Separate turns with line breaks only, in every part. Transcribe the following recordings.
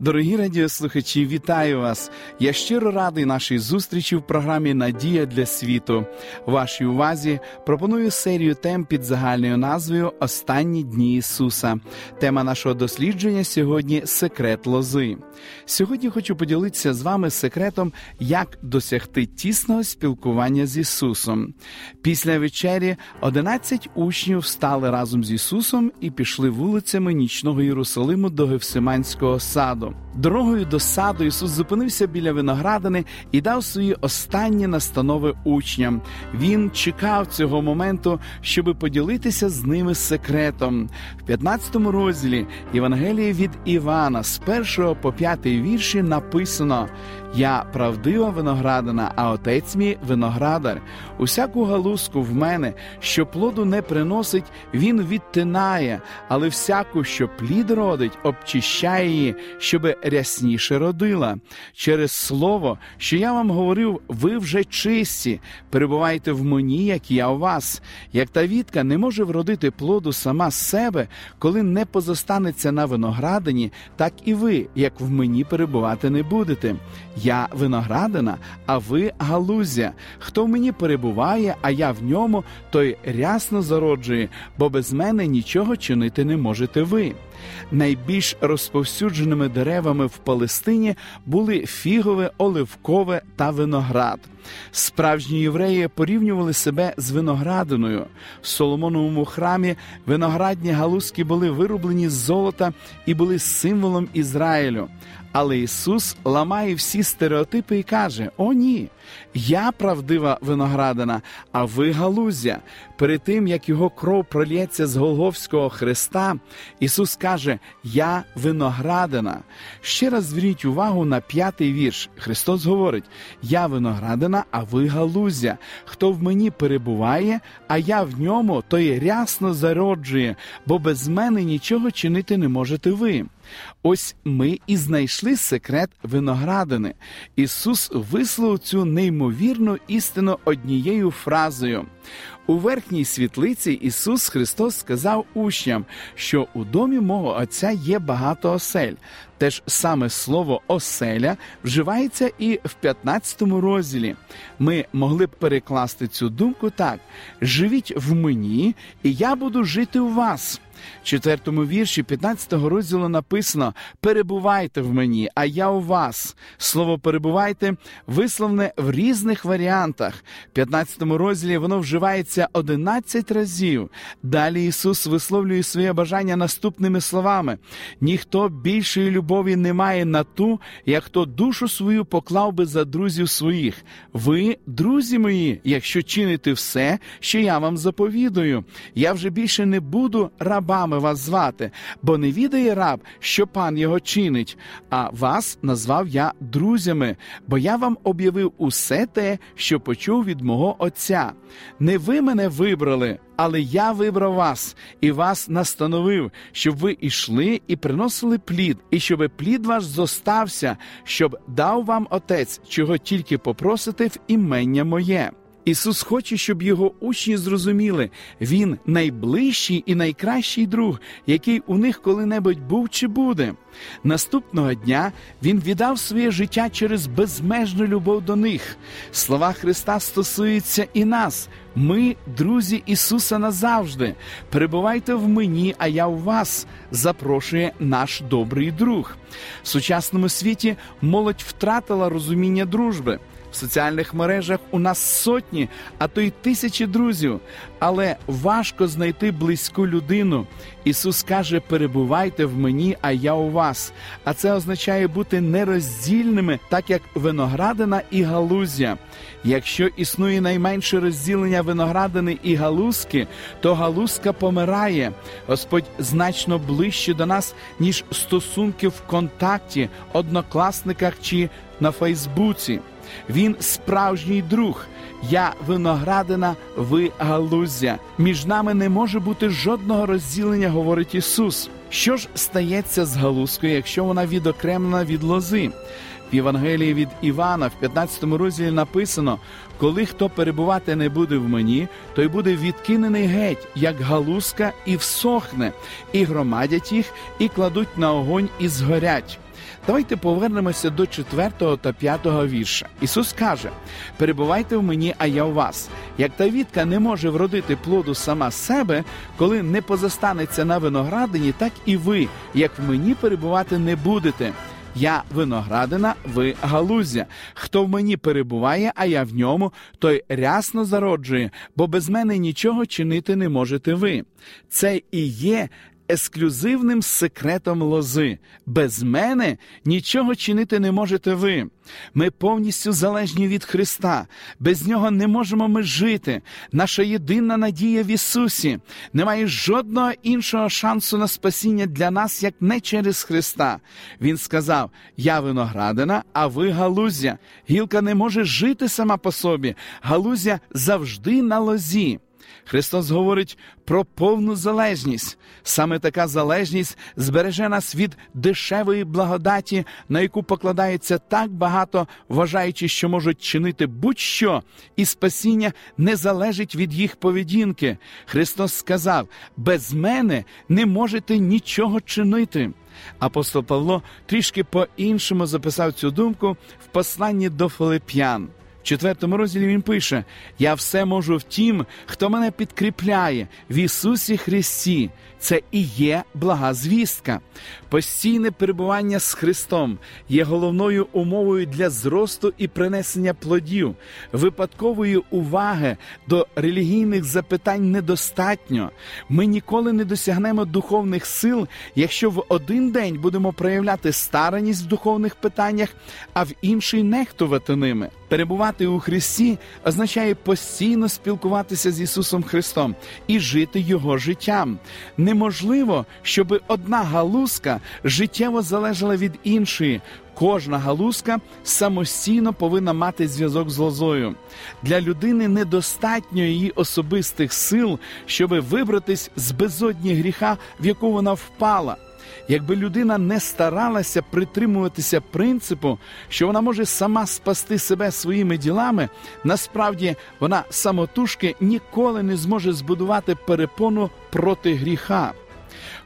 Дорогі радіослухачі, вітаю вас! Я щиро радий нашій зустрічі в програмі Надія для світу. Вашій увазі пропоную серію тем під загальною назвою Останні дні Ісуса. Тема нашого дослідження сьогодні секрет лози. Сьогодні хочу поділитися з вами секретом, як досягти тісного спілкування з Ісусом. Після вечері 11 учнів встали разом з Ісусом і пішли вулицями нічного Єрусалиму до Гевсиманського саду. Дякую. Дорогою до саду Ісус зупинився біля виноградини і дав свої останні настанови учням. Він чекав цього моменту, щоб поділитися з ними секретом. В 15 розділі Євангелії від Івана з 1 по 5 вірші написано: Я правдива виноградина, а отець мій виноградар. Усяку галузку в мене, що плоду не приносить, він відтинає, але всяку, що плід родить, обчищає її, щоби рясніше родила. Через слово, що я вам говорив, ви вже чисті, перебувайте в мені, як я у вас. Як та вітка не може вродити плоду сама з себе, коли не позостанеться на виноградині, так і ви, як в мені перебувати не будете. Я виноградина, а ви галузя. Хто в мені перебуває, а я в ньому, той рясно зароджує, бо без мене нічого чинити не можете ви. Найбільш розповсюдженими деревами в Палестині були фігове, оливкове та виноград. Справжні євреї порівнювали себе з виноградиною. В Соломоновому храмі виноградні галузки були вироблені з золота і були символом Ізраїлю. Але Ісус ламає всі стереотипи і каже: О, ні, я правдива виноградина, а ви галузя. Перед тим як його кров пролється з Голговського хреста, Ісус каже: Я виноградина. Ще раз зверніть увагу на п'ятий вірш. Христос говорить: Я виноградина, а ви галузя. Хто в мені перебуває, а я в ньому, той рясно зароджує, бо без мене нічого чинити не можете ви. Ось ми і знайшли секрет виноградини. Ісус висловив цю неймовірну істину однією фразою. У верхній світлиці Ісус Христос сказав учням, що у домі мого Отця є багато осель. Теж саме слово оселя вживається і в 15 розділі. Ми могли б перекласти цю думку так: живіть в мені, і я буду жити у вас. Четвертому вірші 15 розділу написано: перебувайте в мені, а я у вас. Слово перебувайте висловне в різних варіантах. В 15 розділі воно вживається 11 разів. Далі Ісус висловлює своє бажання наступними словами: ніхто більшої любові не має на ту, як хто душу свою поклав би за друзів своїх. Ви, друзі мої, якщо чините все, що я вам заповідую, я вже більше не буду рабами вас звати, бо не відає раб, що пан його чинить, а вас назвав я друзями, бо я вам об'явив усе те, що почув від мого Отця. Не ви мене вибрали, але я вибрав вас і вас настановив, щоб ви ішли і приносили плід, і щоб плід ваш зостався, щоб дав вам Отець, чого тільки попросите в імення моє. Ісус хоче, щоб його учні зрозуміли, Він найближчий і найкращий друг, який у них коли-небудь був чи буде. Наступного дня Він віддав своє життя через безмежну любов до них. Слова Христа стосуються і нас. Ми, друзі Ісуса, назавжди. Перебувайте в мені, а я у вас, запрошує наш добрий друг. В сучасному світі молодь втратила розуміння дружби. В соціальних мережах у нас сотні, а то й тисячі друзів, але важко знайти близьку людину. Ісус каже: перебувайте в мені, а я у вас. А це означає бути нероздільними, так як виноградина і галузя. Якщо існує найменше розділення виноградини і галузки, то галузка помирає. Господь значно ближче до нас, ніж стосунки в контакті, однокласниках чи на Фейсбуці. Він справжній друг. Я виноградина, ви галузя. Між нами не може бути жодного розділення, говорить Ісус. Що ж стається з галузкою, якщо вона відокремлена від лози? В Євангелії від Івана в 15 розділі написано: коли хто перебувати не буде в мені, той буде відкинений геть, як галузка, і всохне, і громадять їх, і кладуть на огонь, і згорять. Давайте повернемося до 4 та 5 вірша. Ісус каже: перебувайте в мені, а я у вас. Як та вітка не може вродити плоду сама себе, коли не позастанеться на виноградині, так і ви, як в мені перебувати не будете. Я виноградина, ви галузя. Хто в мені перебуває, а я в ньому, той рясно зароджує, бо без мене нічого чинити не можете ви. Це і є ексклюзивним секретом лози. Без мене нічого чинити не можете ви. Ми повністю залежні від Христа. Без нього не можемо ми жити. Наша єдина надія в Ісусі. Немає жодного іншого шансу на спасіння для нас, як не через Христа. Він сказав: Я виноградина, а ви галузя. Гілка не може жити сама по собі. Галузя завжди на лозі. Христос говорить про повну залежність. Саме така залежність збереже нас від дешевої благодаті, на яку покладається так багато, вважаючи, що можуть чинити будь-що, і спасіння не залежить від їх поведінки. Христос сказав: без мене не можете нічого чинити. Апостол Павло трішки по-іншому записав цю думку в посланні до Филип'ян. Четвертому розділі він пише: Я все можу в тім, хто мене підкріпляє в Ісусі Христі. Це і є блага звістка. Постійне перебування з Христом є головною умовою для зросту і принесення плодів, випадкової уваги до релігійних запитань недостатньо. Ми ніколи не досягнемо духовних сил, якщо в один день будемо проявляти стараність в духовних питаннях, а в інший нехтувати ними. Перебувати у Христі означає постійно спілкуватися з Ісусом Христом і жити Його життям. Неможливо, щоб одна галузка життєво залежала від іншої. Кожна галузка самостійно повинна мати зв'язок з лозою. Для людини недостатньо її особистих сил, щоб вибратись з безодні гріха, в яку вона впала. Якби людина не старалася притримуватися принципу, що вона може сама спасти себе своїми ділами, насправді вона самотужки ніколи не зможе збудувати перепону проти гріха.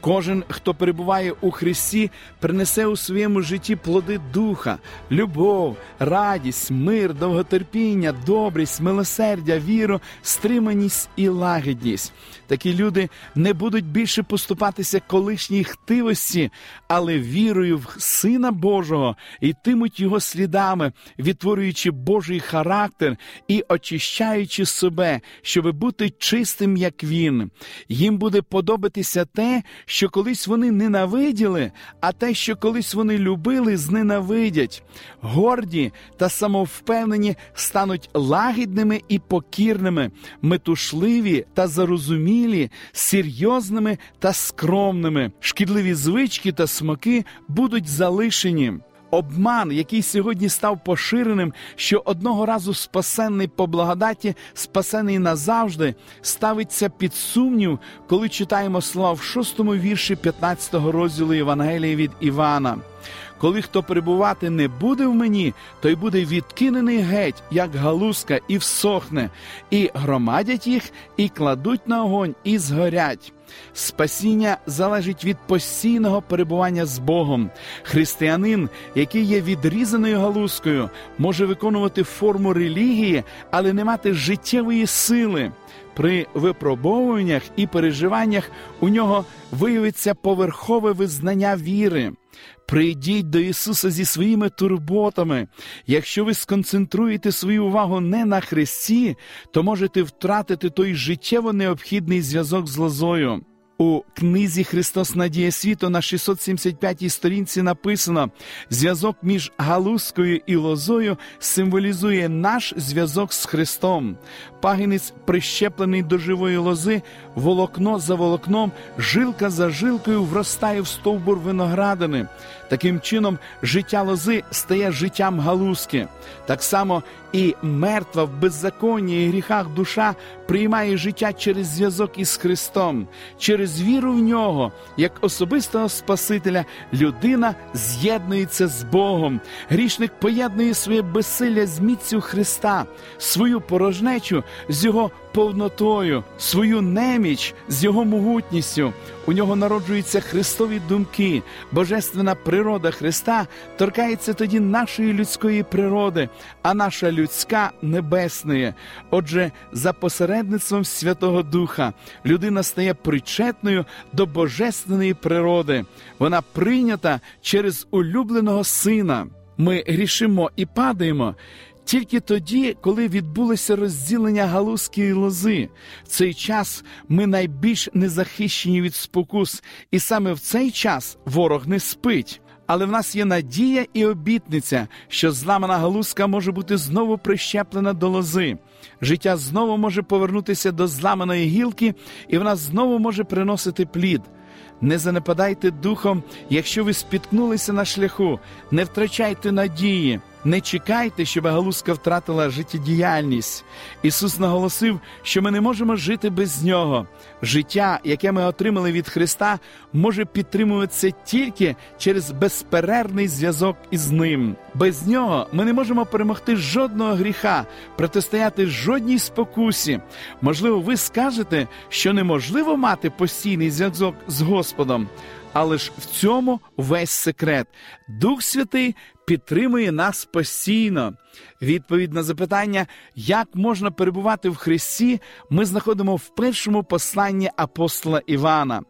Кожен, хто перебуває у Христі, принесе у своєму житті плоди духа, любов, радість, мир, довготерпіння, добрість, милосердя, віру, стриманість і лагідність. Такі люди не будуть більше поступатися колишній хтивості, але вірою в Сина Божого йтимуть його слідами, відтворюючи Божий характер і очищаючи себе, щоб бути чистим, як він. Їм буде подобатися те, що колись вони ненавиділи, а те, що колись вони любили, зненавидять. Горді та самовпевнені стануть лагідними і покірними, метушливі та зарозумілі, серйозними та скромними, шкідливі звички та смаки будуть залишені. Обман, який сьогодні став поширеним, що одного разу спасенний по благодаті, спасений назавжди, ставиться під сумнів, коли читаємо слова в шостому вірші 15 розділу Євангелії від Івана. Коли хто перебувати не буде в мені, той буде відкинений геть, як галузка, і всохне, і громадять їх, і кладуть на огонь, і згорять. Спасіння залежить від постійного перебування з Богом. Християнин, який є відрізаною галузкою, може виконувати форму релігії, але не мати життєвої сили. при випробовуваннях і переживаннях у нього виявиться поверхове визнання віри. Прийдіть до Ісуса зі своїми турботами. Якщо ви сконцентруєте свою увагу не на Христі, то можете втратити той життєво необхідний зв'язок з лозою. У книзі Христос Надія світу на 675-й сторінці написано: зв'язок між галузкою і лозою символізує наш зв'язок з Христом. Пагінець, прищеплений до живої лози, волокно за волокном, жилка за жилкою вростає в стовбур виноградини. Таким чином, життя лози стає життям галузки. Так само і мертва в беззаконні і гріхах душа приймає життя через зв'язок із Христом, через віру в нього, як особистого Спасителя, людина з'єднується з Богом. Грішник поєднує своє безсилля з міцю Христа, свою порожнечу з його повнотою, свою неміч з його могутністю. У нього народжуються Христові думки, божественна природа Христа торкається тоді нашої людської природи, а наша людська небесної. Отже, за посередництвом Святого Духа людина стає причетною до божественної природи. Вона прийнята через улюбленого сина. Ми грішимо і падаємо. Тільки тоді, коли відбулося розділення галузки лози, в цей час ми найбільш незахищені від спокус, і саме в цей час ворог не спить. Але в нас є надія і обітниця, що зламана галузка може бути знову прищеплена до лози. Життя знову може повернутися до зламаної гілки, і вона знову може приносити плід. Не занепадайте духом, якщо ви спіткнулися на шляху, не втрачайте надії. Не чекайте, щоб галузка втратила життєдіяльність. Ісус наголосив, що ми не можемо жити без нього. Життя, яке ми отримали від Христа, може підтримуватися тільки через безперервний зв'язок із Ним. Без нього ми не можемо перемогти жодного гріха, протистояти жодній спокусі. Можливо, ви скажете, що неможливо мати постійний зв'язок з Господом. Але ж в цьому весь секрет. Дух Святий підтримує нас постійно. Відповідь на запитання, як можна перебувати в Христі, ми знаходимо в першому посланні апостола Івана.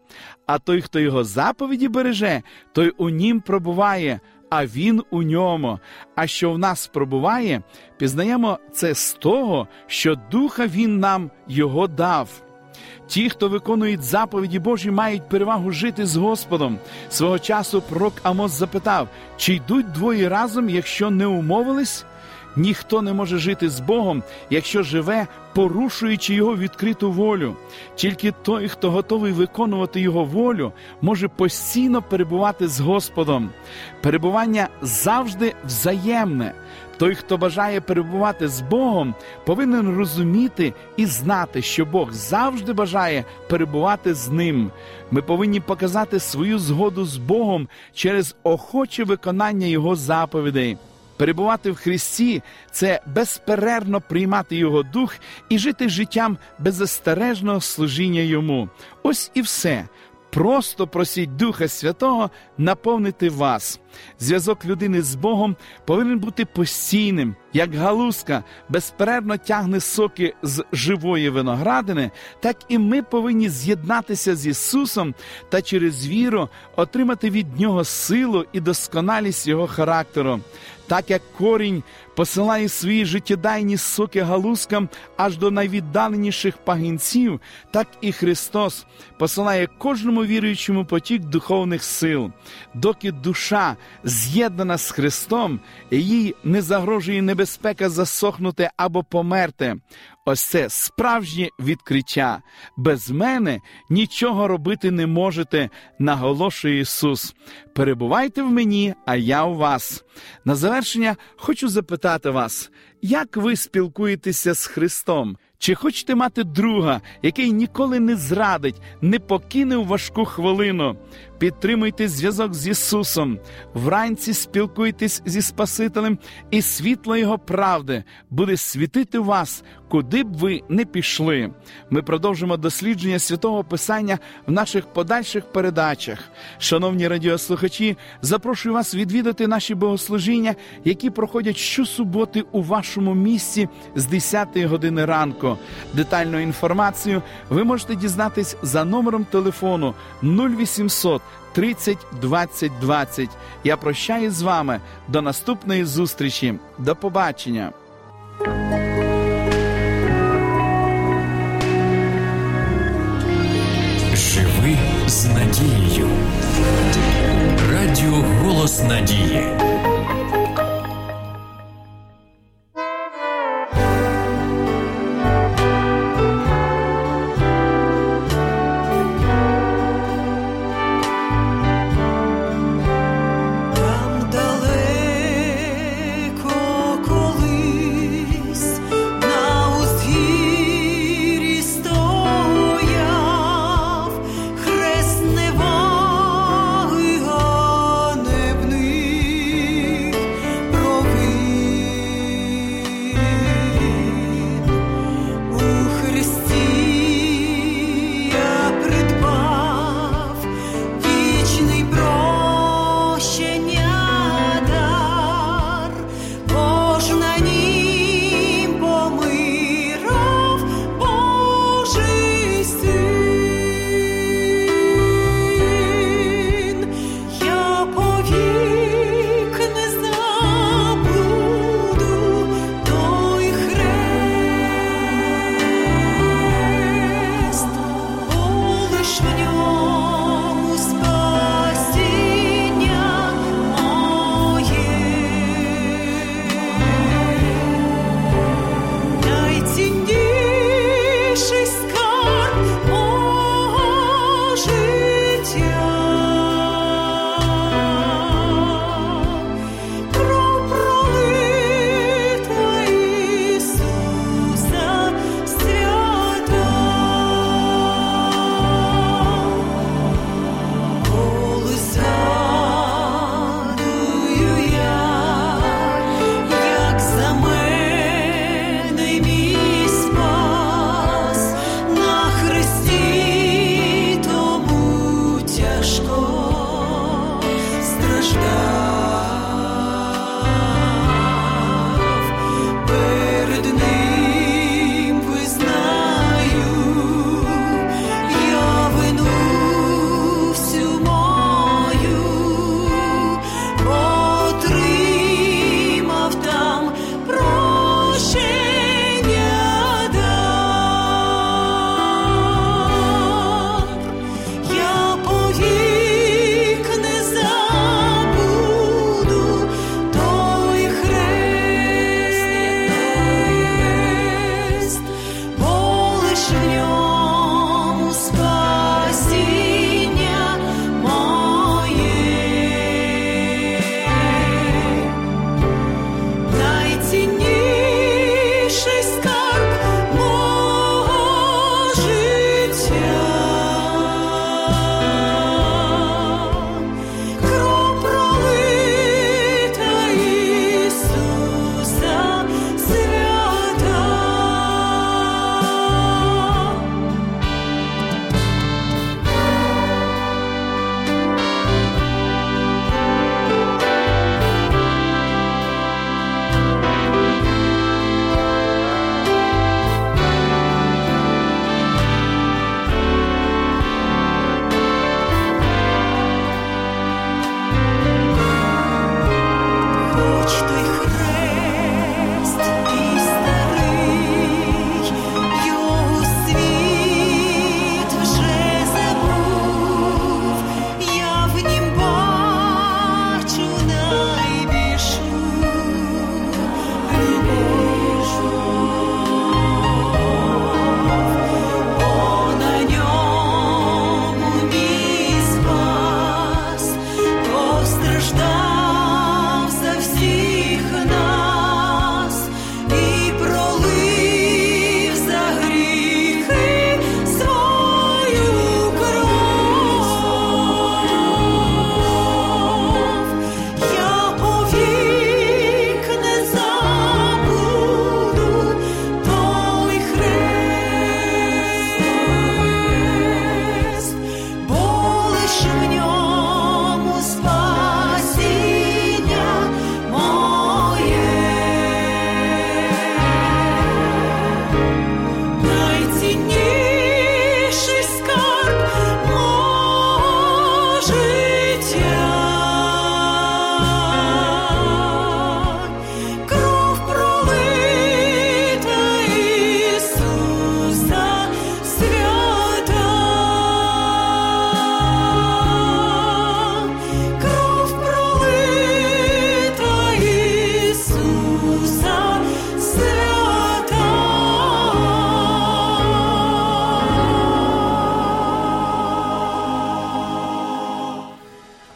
А той, хто його заповіді береже, той у нім пробуває. А він у ньому. А що в нас пробуває, пізнаємо це з того, що духа він нам його дав. Ті, хто виконують заповіді Божі, мають перевагу жити з Господом. Свого часу пророк Амос запитав, чи йдуть двоє разом, якщо не умовились? Ніхто не може жити з Богом, якщо живе, порушуючи його відкриту волю. Тільки той, хто готовий виконувати його волю, може постійно перебувати з Господом. Перебування завжди взаємне. Той, хто бажає перебувати з Богом, повинен розуміти і знати, що Бог завжди бажає перебувати з ним. Ми повинні показати свою згоду з Богом через охоче виконання Його заповідей. Перебувати в Христі це безперервно приймати Його дух і жити життям беззастережного служіння Йому. Ось і все. Просто просіть Духа Святого наповнити вас. Зв'язок людини з Богом повинен бути постійним, як галузка безперервно тягне соки з живої виноградини, так і ми повинні з'єднатися з Ісусом та через віру отримати від Нього силу і досконалість Його характеру. Так як корінь посилає свої життєдайні соки галузкам аж до найвіддаленіших пагінців, так і Христос посилає кожному віруючому потік духовних сил, доки душа з'єднана з Христом, їй не загрожує небезпека засохнути або померти. Ось це справжнє відкриття. Без мене нічого робити не можете, наголошує Ісус. Перебувайте в мені, а я у вас. На завершення хочу запитати вас, як ви спілкуєтеся з Христом? Чи хочете мати друга, який ніколи не зрадить, не покине у важку хвилину? Підтримуйте зв'язок з Ісусом, вранці спілкуйтесь зі Спасителем, і світло Його правди буде світити вас куди б ви не пішли. Ми продовжимо дослідження святого Писання в наших подальших передачах. Шановні радіослухачі, запрошую вас відвідати наші богослужіння, які проходять щосуботи у вашому місці з 10 години ранку. Детальну інформацію ви можете дізнатись за номером телефону 0800 30 20 20. Я прощаюсь з вами до наступної зустрічі. До побачення.
Живи з надією. Радіо Голос Надії.